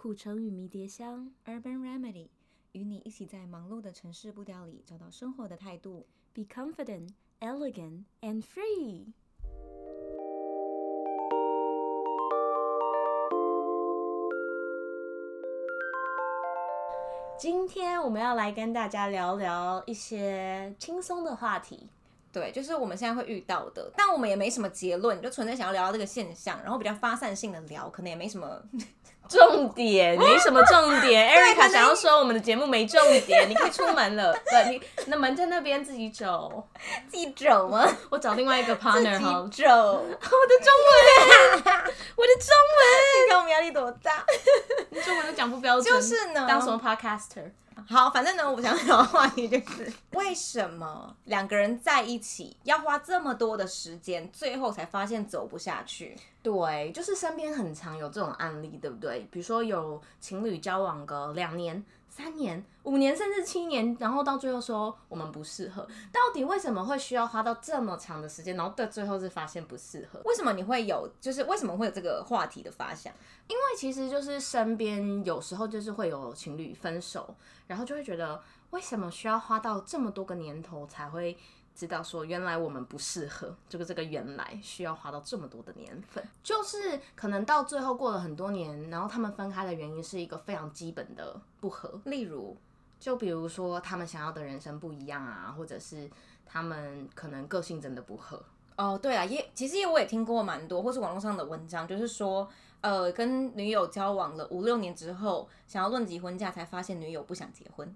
苦橙与迷迭香，Urban Remedy，与你一起在忙碌的城市步调里找到生活的态度。Be confident, elegant, and free。今天我们要来跟大家聊聊一些轻松的话题。对，就是我们现在会遇到的，但我们也没什么结论，就纯粹想要聊到这个现象，然后比较发散性的聊，可能也没什么。重点没什么重点，Erica 想要说我们的节目没重点，你可以出门了。对，你那门在那边，自己走，自己走吗？我找另外一个 partner 好。自己走。我的中文，我的中文，你看我们压力多大？你中文都讲不标准，就是呢。当什么 podcaster？好，反正呢，我想聊的话题就是为什么两个人在一起要花这么多的时间，最后才发现走不下去。对，就是身边很常有这种案例，对不对？比如说有情侣交往个两年、三年、五年，甚至七年，然后到最后说我们不适合。到底为什么会需要花到这么长的时间，然后到最后是发现不适合？为什么你会有？就是为什么会有这个话题的发想？因为其实就是身边有时候就是会有情侣分手，然后就会觉得为什么需要花到这么多个年头才会知道说原来我们不适合，这个这个原来需要花到这么多的年份，就是可能到最后过了很多年，然后他们分开的原因是一个非常基本的不合，例如就比如说他们想要的人生不一样啊，或者是他们可能个性真的不合。哦，对啊，也其实我也听过蛮多，或是网络上的文章，就是说。呃，跟女友交往了五六年之后，想要论及婚嫁，才发现女友不想结婚，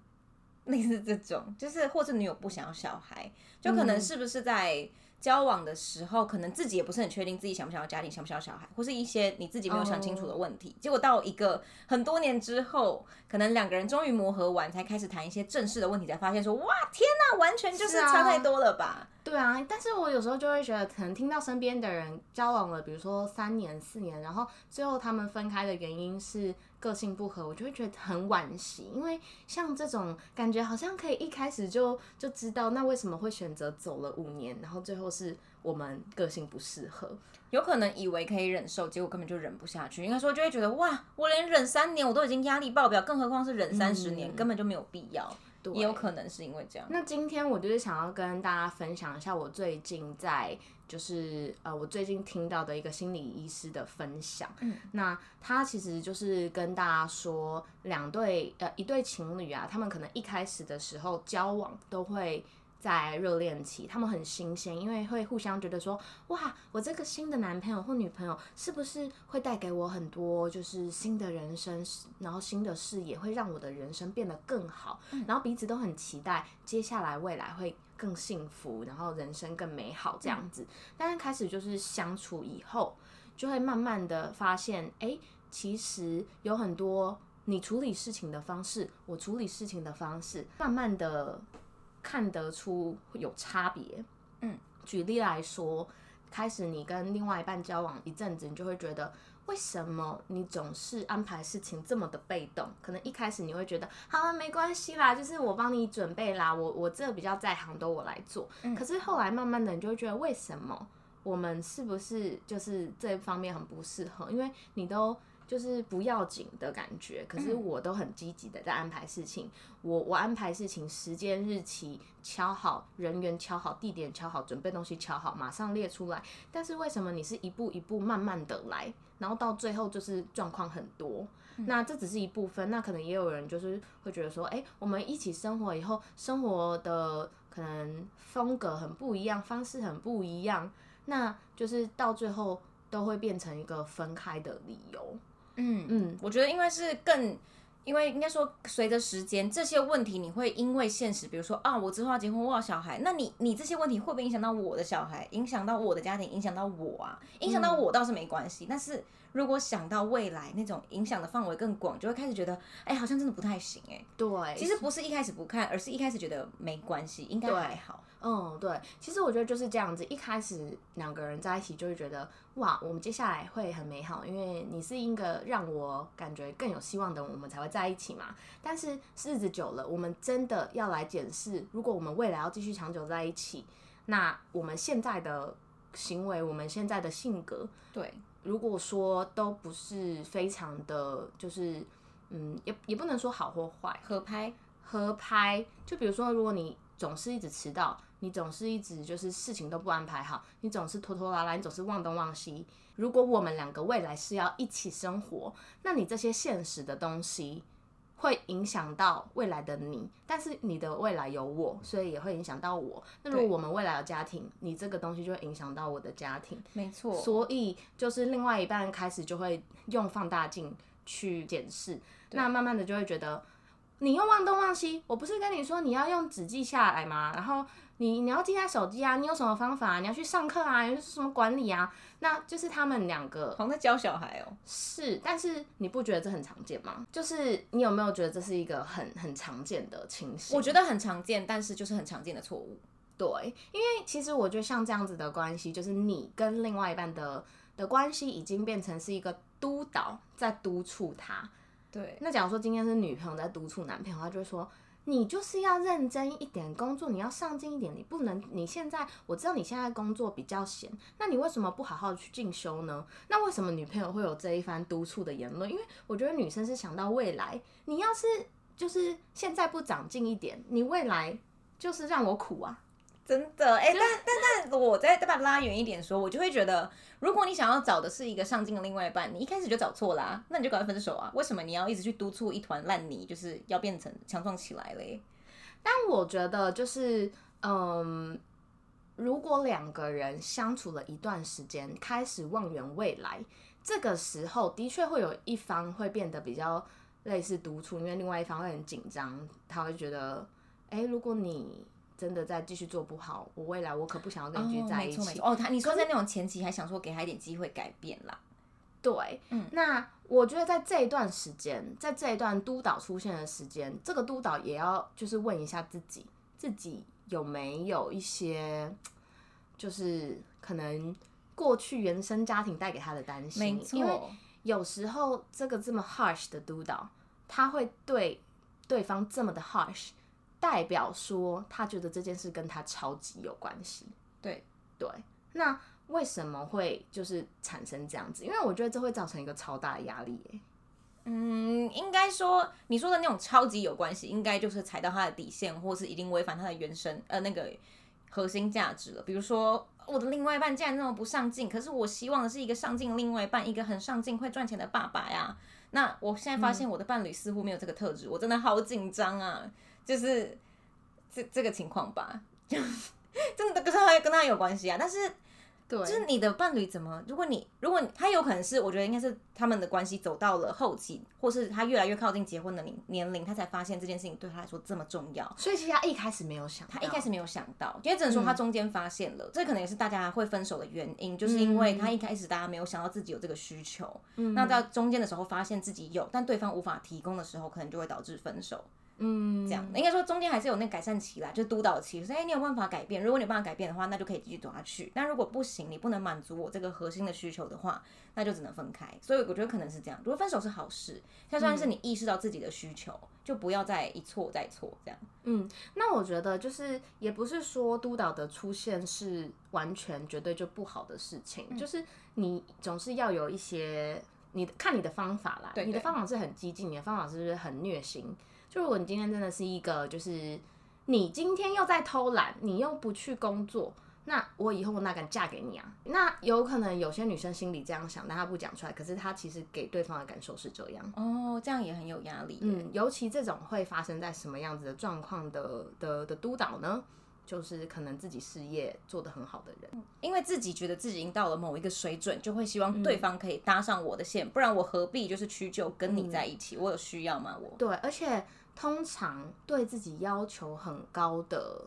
类似这种，就是或者女友不想要小孩，就可能是不是在交往的时候，可能自己也不是很确定自己想不想要家庭，想不想要小孩，或是一些你自己没有想清楚的问题，结果到一个很多年之后，可能两个人终于磨合完，才开始谈一些正式的问题，才发现说，哇，天哪，完全就是差太多了吧。对啊，但是我有时候就会觉得，可能听到身边的人交往了，比如说三年、四年，然后最后他们分开的原因是个性不合，我就会觉得很惋惜，因为像这种感觉好像可以一开始就就知道，那为什么会选择走了五年，然后最后是我们个性不适合，有可能以为可以忍受，结果根本就忍不下去，应该说就会觉得哇，我连忍三年我都已经压力爆表，更何况是忍三十年，嗯，根本就没有必要。对，也有可能是因为这样。那今天我就是想要跟大家分享一下我最近在，就是呃，我最近听到的一个心理医师的分享。嗯，那他其实就是跟大家说，两对呃一对情侣啊，他们可能一开始的时候交往都会。在热恋期，他们很新鲜，因为会互相觉得说，哇，我这个新的男朋友或女朋友是不是会带给我很多，就是新的人生，然后新的视野，会让我的人生变得更好，然后彼此都很期待接下来未来会更幸福，然后人生更美好这样子。但是开始就是相处以后，就会慢慢的发现，哎，其实有很多你处理事情的方式，我处理事情的方式，慢慢的。看得出有差别，嗯，举例来说，开始你跟另外一半交往一阵子，你就会觉得，为什么你总是安排事情这么的被动？可能一开始你会觉得，好啊，没关系啦，就是我帮你准备啦，我我这比较在行，都我来做。嗯，可是后来慢慢的，你就会觉得，为什么我们是不是就是这方面很不适合？因为你都。就是不要紧的感觉，可是我都很积极的在安排事情。我我安排事情，时间、日期敲好，人员敲好，地点敲好，准备东西敲好，马上列出来。但是为什么你是一步一步慢慢的来，然后到最后就是状况很多？那这只是一部分，那可能也有人就是会觉得说，哎，我们一起生活以后，生活的可能风格很不一样，方式很不一样，那就是到最后都会变成一个分开的理由。嗯嗯，我觉得因为是更，因为应该说随着时间，这些问题你会因为现实，比如说啊，我之后要结婚，我要小孩，那你你这些问题会不会影响到我的小孩，影响到我的家庭，影响到我啊？影响到我倒是没关系，嗯，但是如果想到未来那种影响的范围更广，就会开始觉得，哎，好像真的不太行哎。对，其实不是一开始不看，而是一开始觉得没关系，应该还好。嗯，对，其实我觉得就是这样子。一开始两个人在一起就会觉得，哇，我们接下来会很美好，因为你是一个让我感觉更有希望的，我们才会在一起嘛。但是日子久了，我们真的要来检视，如果我们未来要继续长久在一起，那我们现在的行为，我们现在的性格，对，如果说都不是非常的，就是嗯，也也不能说好或坏，合拍合拍。就比如说，如果你总是一直迟到，你总是一直就是事情都不安排好，你总是拖拖拉拉，你总是忘东忘西。如果我们两个未来是要一起生活，那你这些现实的东西会影响到未来的你，但是你的未来有我，所以也会影响到我。那如果我们未来有家庭，你这个东西就会影响到我的家庭。没错，所以就是另外一半开始就会用放大镜去检视，那慢慢的就会觉得你又忘东忘西，我不是跟你说你要用纸记下来吗？然后。你你要记在手机啊？你有什么方法啊？你要去上课啊？有什么管理啊？那就是他们两个好像在教小孩哦。是，但是你不觉得这很常见吗？就是你有没有觉得这是一个很很常见的情形？我觉得很常见，但是就是很常见的错误。对，因为其实我觉得像这样子的关系，就是你跟另外一半的的关系已经变成是一个督导在督促他。对，那假如说今天是女朋友在督促男朋友，他就会说。你就是要认真一点工作，你要上进一点，你不能。你现在我知道你现在工作比较闲，那你为什么不好好去进修呢？那为什么女朋友会有这一番督促的言论？因为我觉得女生是想到未来，你要是就是现在不长进一点，你未来就是让我苦啊。真的哎、欸，但但但我再再把它拉远一点说，我就会觉得，如果你想要找的是一个上进的另外一半，你一开始就找错啦、啊，那你就赶快分手啊！为什么你要一直去督促一团烂泥，就是要变成强壮起来嘞？但我觉得就是，嗯，如果两个人相处了一段时间，开始望远未来，这个时候的确会有一方会变得比较类似督促，因为另外一方会很紧张，他会觉得，哎、欸，如果你。真的再继续做不好，我未来我可不想要跟你继续在一起。哦，他你说在那种前期还想说给他一点机会改变啦。对，嗯，那我觉得在这一段时间，在这一段督导出现的时间，这个督导也要就是问一下自己，自己有没有一些就是可能过去原生家庭带给他的担心。没错，因为有时候这个这么 harsh 的督导，他会对对方这么的 harsh。代表说他觉得这件事跟他超级有关系，对对。那为什么会就是产生这样子？因为我觉得这会造成一个超大的压力耶。嗯，应该说你说的那种超级有关系，应该就是踩到他的底线，或是已经违反他的原生呃那个核心价值了。比如说我的另外一半竟然那么不上进，可是我希望的是一个上进另外一半，一个很上进会赚钱的爸爸呀。那我现在发现我的伴侣似乎没有这个特质，嗯、我真的好紧张啊。就是这这个情况吧，就真的跟他跟他有关系啊。但是，对，就是你的伴侣怎么？如果你如果他有可能是，我觉得应该是他们的关系走到了后期，或是他越来越靠近结婚的年年龄，他才发现这件事情对他来说这么重要。所以其实他一开始没有想，他一开始没有想到，因为只能说他中间发现了，嗯、这可能也是大家会分手的原因，就是因为他一开始大家没有想到自己有这个需求，嗯、那到中间的时候发现自己有，但对方无法提供的时候，可能就会导致分手。嗯，这样应该说中间还是有那改善期啦，就是督导期。说，哎、欸，你有办法改变？如果你有办法改变的话，那就可以继续走下去。但如果不行，你不能满足我这个核心的需求的话，那就只能分开。所以我觉得可能是这样。如果分手是好事，它算是你意识到自己的需求，嗯、就不要再一错再错这样。嗯，那我觉得就是也不是说督导的出现是完全绝对就不好的事情，嗯、就是你总是要有一些你看你的方法啦。对，对，你的方法是很激进，你的方法是不是很虐心？就如果你今天真的是一个，就是你今天又在偷懒，你又不去工作，那我以后我哪敢嫁给你啊？那有可能有些女生心里这样想，但她不讲出来，可是她其实给对方的感受是这样。哦，这样也很有压力。嗯，尤其这种会发生在什么样子的状况的的的督导呢？就是可能自己事业做得很好的人，因为自己觉得自己已经到了某一个水准，就会希望对方可以搭上我的线，嗯、不然我何必就是屈就跟你在一起？嗯、我有需要吗？我对，而且。通常对自己要求很高的，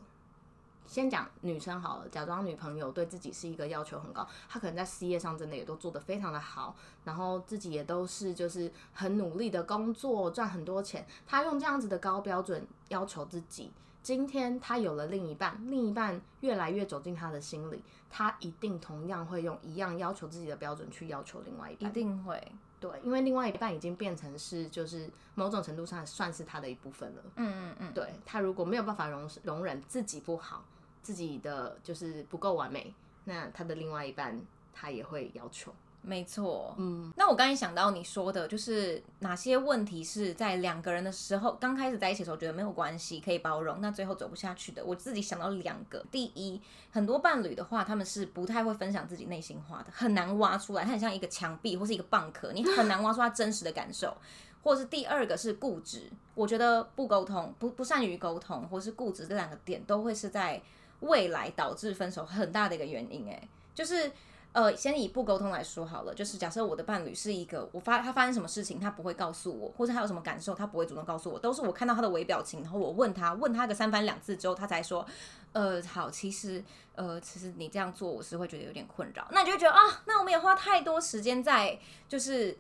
先讲女生好了，假装女朋友对自己是一个要求很高，她可能在事业上真的也都做得非常的好，然后自己也都是就是很努力的工作，赚很多钱。她用这样子的高标准要求自己，今天她有了另一半，另一半越来越走进她的心里，她一定同样会用一样要求自己的标准去要求另外一半，一定会。对，因为另外一半已经变成是，就是某种程度上算是他的一部分了。嗯嗯嗯。对，他如果没有办法容容忍自己不好，自己的就是不够完美，那他的另外一半他也会要求。没错，嗯，那我刚才想到你说的，就是哪些问题是在两个人的时候刚开始在一起的时候觉得没有关系，可以包容，那最后走不下去的，我自己想到两个。第一，很多伴侣的话，他们是不太会分享自己内心话的，很难挖出来，它很像一个墙壁或是一个蚌壳，你很难挖出他真实的感受。或者是第二个是固执，我觉得不沟通、不不善于沟通，或是固执这两个点，都会是在未来导致分手很大的一个原因。哎，就是。呃，先以不沟通来说好了，就是假设我的伴侣是一个，我发他发生什么事情，他不会告诉我，或者他有什么感受，他不会主动告诉我，都是我看到他的微表情，然后我问他，问他个三番两次之后，他才说，呃，好，其实，呃，其实你这样做，我是会觉得有点困扰，那你就觉得啊，那我们也花太多时间在就是。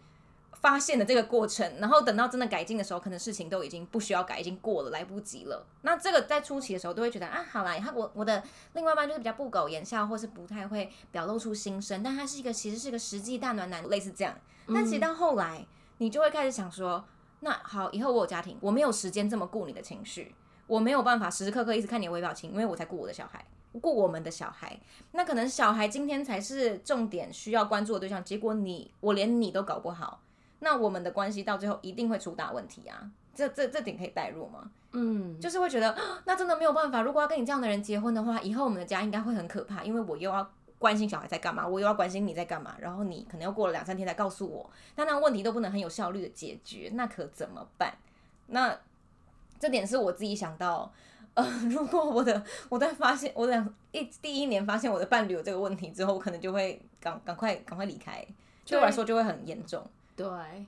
发现的这个过程，然后等到真的改进的时候，可能事情都已经不需要改，已经过了，来不及了。那这个在初期的时候，都会觉得啊，好啦，他我我的另外一半就是比较不苟言笑，或是不太会表露出心声，但他是一个其实是一个实际大暖男，类似这样。但其实到后来，你就会开始想说，那好，以后我有家庭，我没有时间这么顾你的情绪，我没有办法时时刻刻一直看你的微表情，因为我才顾我的小孩，顾我们的小孩。那可能小孩今天才是重点需要关注的对象，结果你我连你都搞不好。那我们的关系到最后一定会出大问题啊！这这这点可以代入吗？嗯，就是会觉得 那真的没有办法。如果要跟你这样的人结婚的话，以后我们的家应该会很可怕，因为我又要关心小孩在干嘛，我又要关心你在干嘛，然后你可能要过了两三天才告诉我，那那问题都不能很有效率的解决，那可怎么办？那这点是我自己想到，呃，如果我的我在发现我两一第一年发现我的伴侣有这个问题之后，我可能就会赶赶快赶快离开，对我来说就会很严重。对，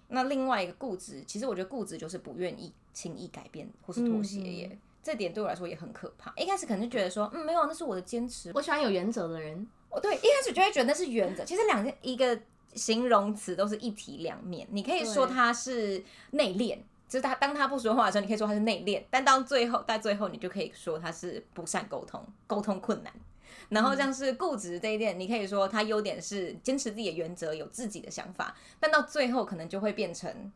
那另外一个固执，其实我觉得固执就是不愿意轻易改变或是妥协耶，嗯、这点对我来说也很可怕。一开始可能就觉得说，嗯，没有，那是我的坚持，我喜欢有原则的人。哦，对，一开始就会觉得那是原则。其实两个一个形容词都是一体两面，你可以说他是内敛，就是他当他不说话的时候，你可以说他是内敛，但到最后，到最后你就可以说他是不善沟通，沟通困难。然后像是固执这一点，你可以说他优点是坚持自己的原则，有自己的想法，但到最后可能就会变成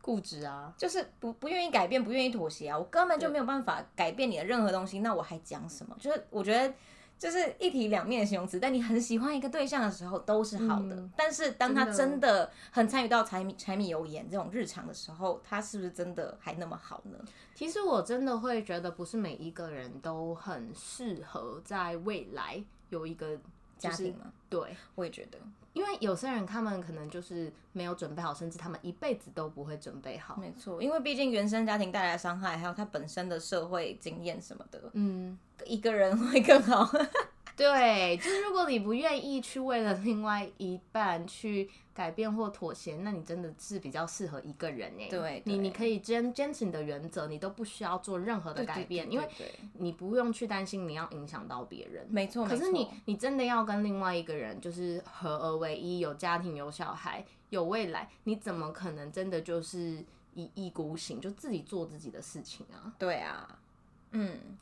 固执啊，就是不不愿意改变，不愿意妥协啊，我根本就没有办法改变你的任何东西，那我还讲什么？就是我觉得。就是一体两面的形容词，但你很喜欢一个对象的时候都是好的，嗯、但是当他真的很参与到柴米柴米油盐这种日常的时候，他是不是真的还那么好呢？其实我真的会觉得，不是每一个人都很适合在未来有一个、就是、家庭吗？对，我也觉得。因为有些人他们可能就是没有准备好，甚至他们一辈子都不会准备好。没错，因为毕竟原生家庭带来的伤害，还有他本身的社会经验什么的，嗯，一个人会更好。对，就是如果你不愿意去为了另外一半去改变或妥协，那你真的是比较适合一个人哎。对，你你可以坚坚持你的原则，你都不需要做任何的改变，因为你不用去担心你要影响到别人。没错，可是你你真的要跟另外一个人就是合而为一，有家庭、有小孩、有未来，你怎么可能真的就是一意孤行，就自己做自己的事情啊？对啊，嗯。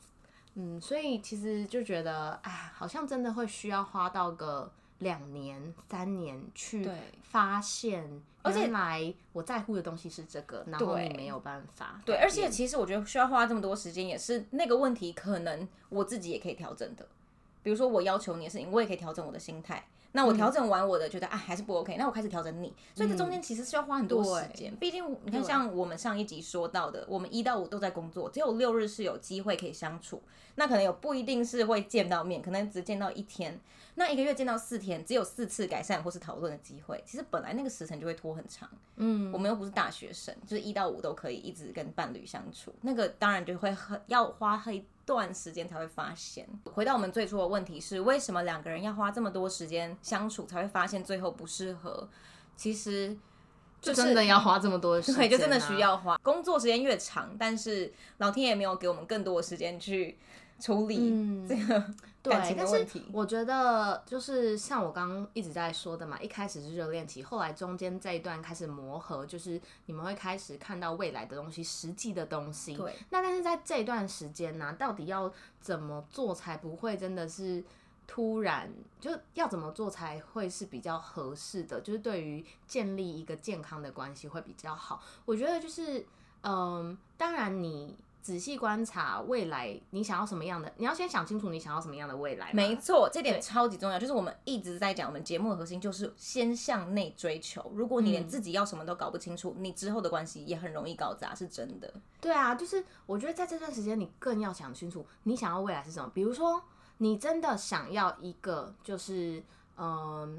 嗯，所以其实就觉得，哎，好像真的会需要花到个两年、三年去发现，原来我在乎的东西是这个，然后你没有办法。对，而且其实我觉得需要花这么多时间，也是那个问题，可能我自己也可以调整的。比如说我要求你的事情，我也可以调整我的心态。那我调整完我的，觉得啊还是不 OK，那我开始调整你，所以这中间其实是要花很多时间。毕竟你看，像我们上一集说到的，我们一到五都在工作，只有六日是有机会可以相处。那可能有不一定是会见到面，可能只见到一天。那一个月见到四天，只有四次改善或是讨论的机会。其实本来那个时辰就会拖很长。嗯，我们又不是大学生，就是一到五都可以一直跟伴侣相处，那个当然就会很要花很。段时间才会发现。回到我们最初的问题是，为什么两个人要花这么多时间相处才会发现最后不适合？其实就真的要花这么多时间，对，就真的需要花。工作时间越长，但是老天爷没有给我们更多的时间去处理这个。对，但是我觉得就是像我刚刚一直在说的嘛，一开始是热恋期，后来中间这一段开始磨合，就是你们会开始看到未来的东西，实际的东西。对。那但是在这段时间呢、啊，到底要怎么做才不会真的是突然？就要怎么做才会是比较合适的？就是对于建立一个健康的关系会比较好。我觉得就是，嗯，当然你。仔细观察未来，你想要什么样的？你要先想清楚你想要什么样的未来。没错，这点超级重要。就是我们一直在讲，我们节目的核心就是先向内追求。如果你连自己要什么都搞不清楚，嗯、你之后的关系也很容易搞砸，是真的。对啊，就是我觉得在这段时间，你更要想清楚你想要未来是什么。比如说，你真的想要一个，就是嗯、呃，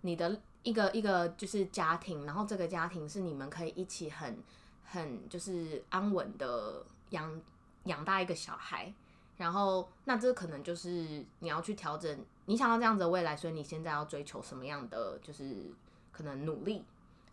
你的一个一个就是家庭，然后这个家庭是你们可以一起很很就是安稳的。养养大一个小孩，然后那这可能就是你要去调整，你想要这样子的未来，所以你现在要追求什么样的，就是可能努力。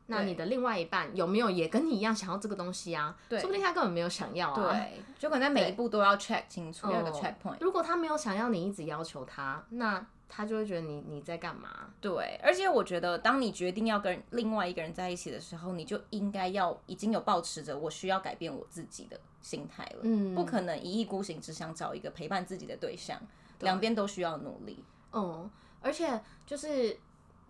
那你的另外一半有没有也跟你一样想要这个东西啊？对，说不定他根本没有想要啊。对，就可能在每一步都要 check 清楚，要有个 check point。如果他没有想要，你一直要求他，那。他就会觉得你你在干嘛？对，而且我觉得，当你决定要跟另外一个人在一起的时候，你就应该要已经有抱持着我需要改变我自己的心态了。嗯，不可能一意孤行，只想找一个陪伴自己的对象，两边都需要努力。嗯，而且就是。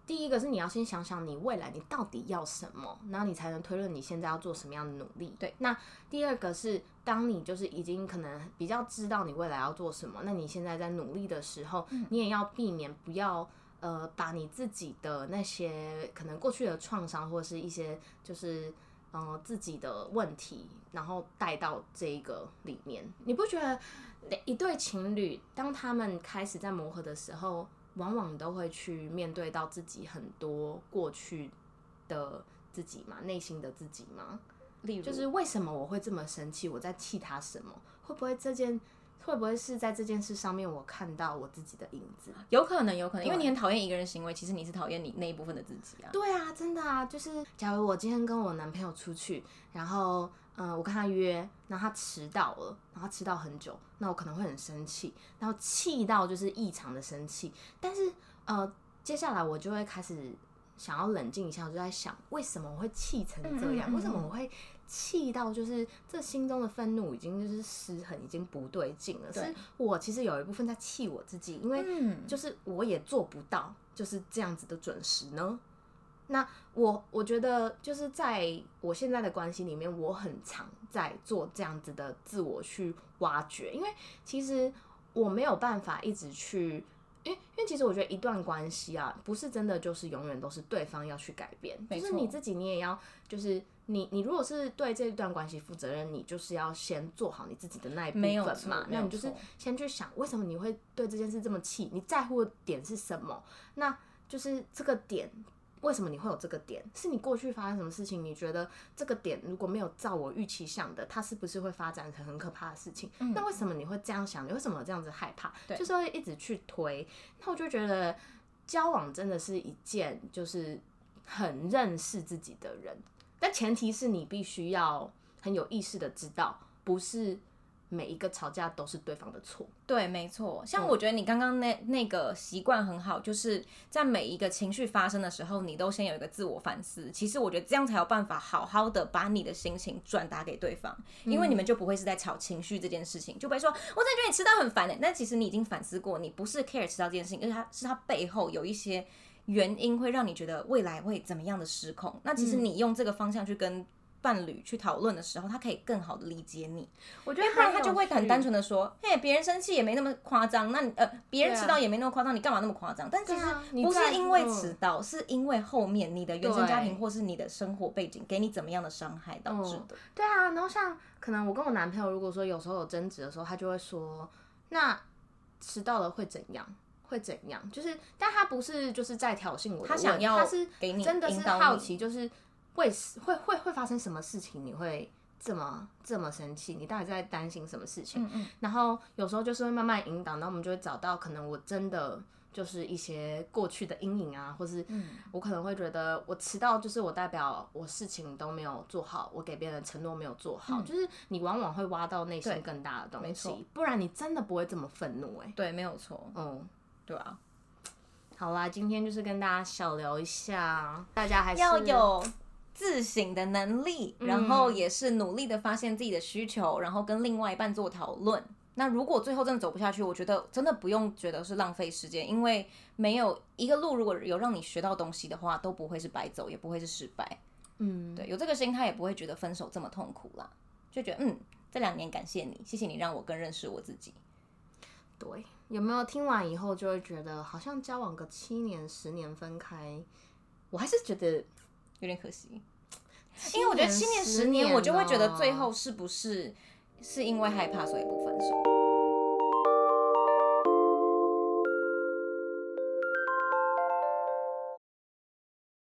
第一个是你要先想想你未来你到底要什么，然后你才能推论你现在要做什么样的努力。对，那第二个是当你就是已经可能比较知道你未来要做什么，那你现在在努力的时候，嗯、你也要避免不要呃把你自己的那些可能过去的创伤或者是一些就是呃自己的问题，然后带到这一个里面。你不觉得一对情侣当他们开始在磨合的时候，往往都会去面对到自己很多过去的自己嘛，内心的自己嘛。例如，就是为什么我会这么生气？我在气他什么？会不会这件会不会是在这件事上面我看到我自己的影子？有可能，有可能，因为你很讨厌一个人行为，其实你是讨厌你那一部分的自己啊。对啊，真的啊，就是假如我今天跟我男朋友出去，然后。嗯、呃，我跟他约，然后他迟到了，然后迟到很久，那我可能会很生气，然后气到就是异常的生气。但是呃，接下来我就会开始想要冷静一下，我就在想，为什么我会气成这样？嗯嗯嗯，为什么我会气到就是这心中的愤怒已经就是失衡，已经不对劲了？对是我其实有一部分在气我自己，因为就是我也做不到就是这样子的准时呢。那我我觉得就是在我现在的关系里面，我很常在做这样子的自我去挖掘，因为其实我没有办法一直去，因为因为其实我觉得一段关系啊，不是真的就是永远都是对方要去改变，就是你自己你也要，就是你你如果是对这段关系负责任，你就是要先做好你自己的那一部分嘛，那你就是先去想为什么你会对这件事这么气，你在乎的点是什么，那就是这个点。为什么你会有这个点？是你过去发生什么事情？你觉得这个点如果没有照我预期想的，它是不是会发展成很可怕的事情？嗯、那为什么你会这样想？你为什么这样子害怕？对就是会一直去推。那我就觉得交往真的是一件就是很认识自己的人，但前提是你必须要很有意识的知道，不是。每一个吵架都是对方的错，对，没错。像我觉得你刚刚那那个习惯很好，就是在每一个情绪发生的时候，你都先有一个自我反思。其实我觉得这样才有办法好好的把你的心情转达给对方，因为你们就不会是在吵情绪这件事情，就不会说我真的觉得你迟到很烦的。但其实你已经反思过，你不是 care 迟到这件事情，而是它是它背后有一些原因会让你觉得未来会怎么样的失控。那其实你用这个方向去跟。伴侣去讨论的时候，他可以更好的理解你。我觉得不然他就会很单纯的说：“嘿，别人生气也没那么夸张，那你呃，别人迟到也没那么夸张，你干嘛那么夸张？”但其实不是因为迟到，是因为后面你的原生家庭或是你的生活背景给你怎么样的伤害导致的。对啊，然后像可能我跟我男朋友如果说有时候有争执的时候，他就会说：“那迟到了会怎样？会怎样？”就是，但他不是就是在挑衅我，他想要他是给你真的是好奇，就是。会会会会发生什么事情？你会这么这么生气？你到底在担心什么事情？嗯嗯。然后有时候就是会慢慢引导，然后我们就会找到可能我真的就是一些过去的阴影啊，或是我可能会觉得我迟到就是我代表我事情都没有做好，我给别人的承诺没有做好，嗯、就是你往往会挖到内心更大的东西，不然你真的不会这么愤怒哎、欸。对，没有错。嗯，对啊。好啦，今天就是跟大家小聊一下，大家还是要有。自省的能力，然后也是努力的发现自己的需求，然后跟另外一半做讨论。那如果最后真的走不下去，我觉得真的不用觉得是浪费时间，因为没有一个路如果有让你学到东西的话，都不会是白走，也不会是失败。嗯，对，有这个心态也不会觉得分手这么痛苦啦，就觉得嗯，这两年感谢你，谢谢你让我更认识我自己。对，有没有听完以后就会觉得好像交往个七年、十年分开，我还是觉得有点可惜。因为我觉得七年、十年，我就会觉得最后是不是是因为害怕所以不分手？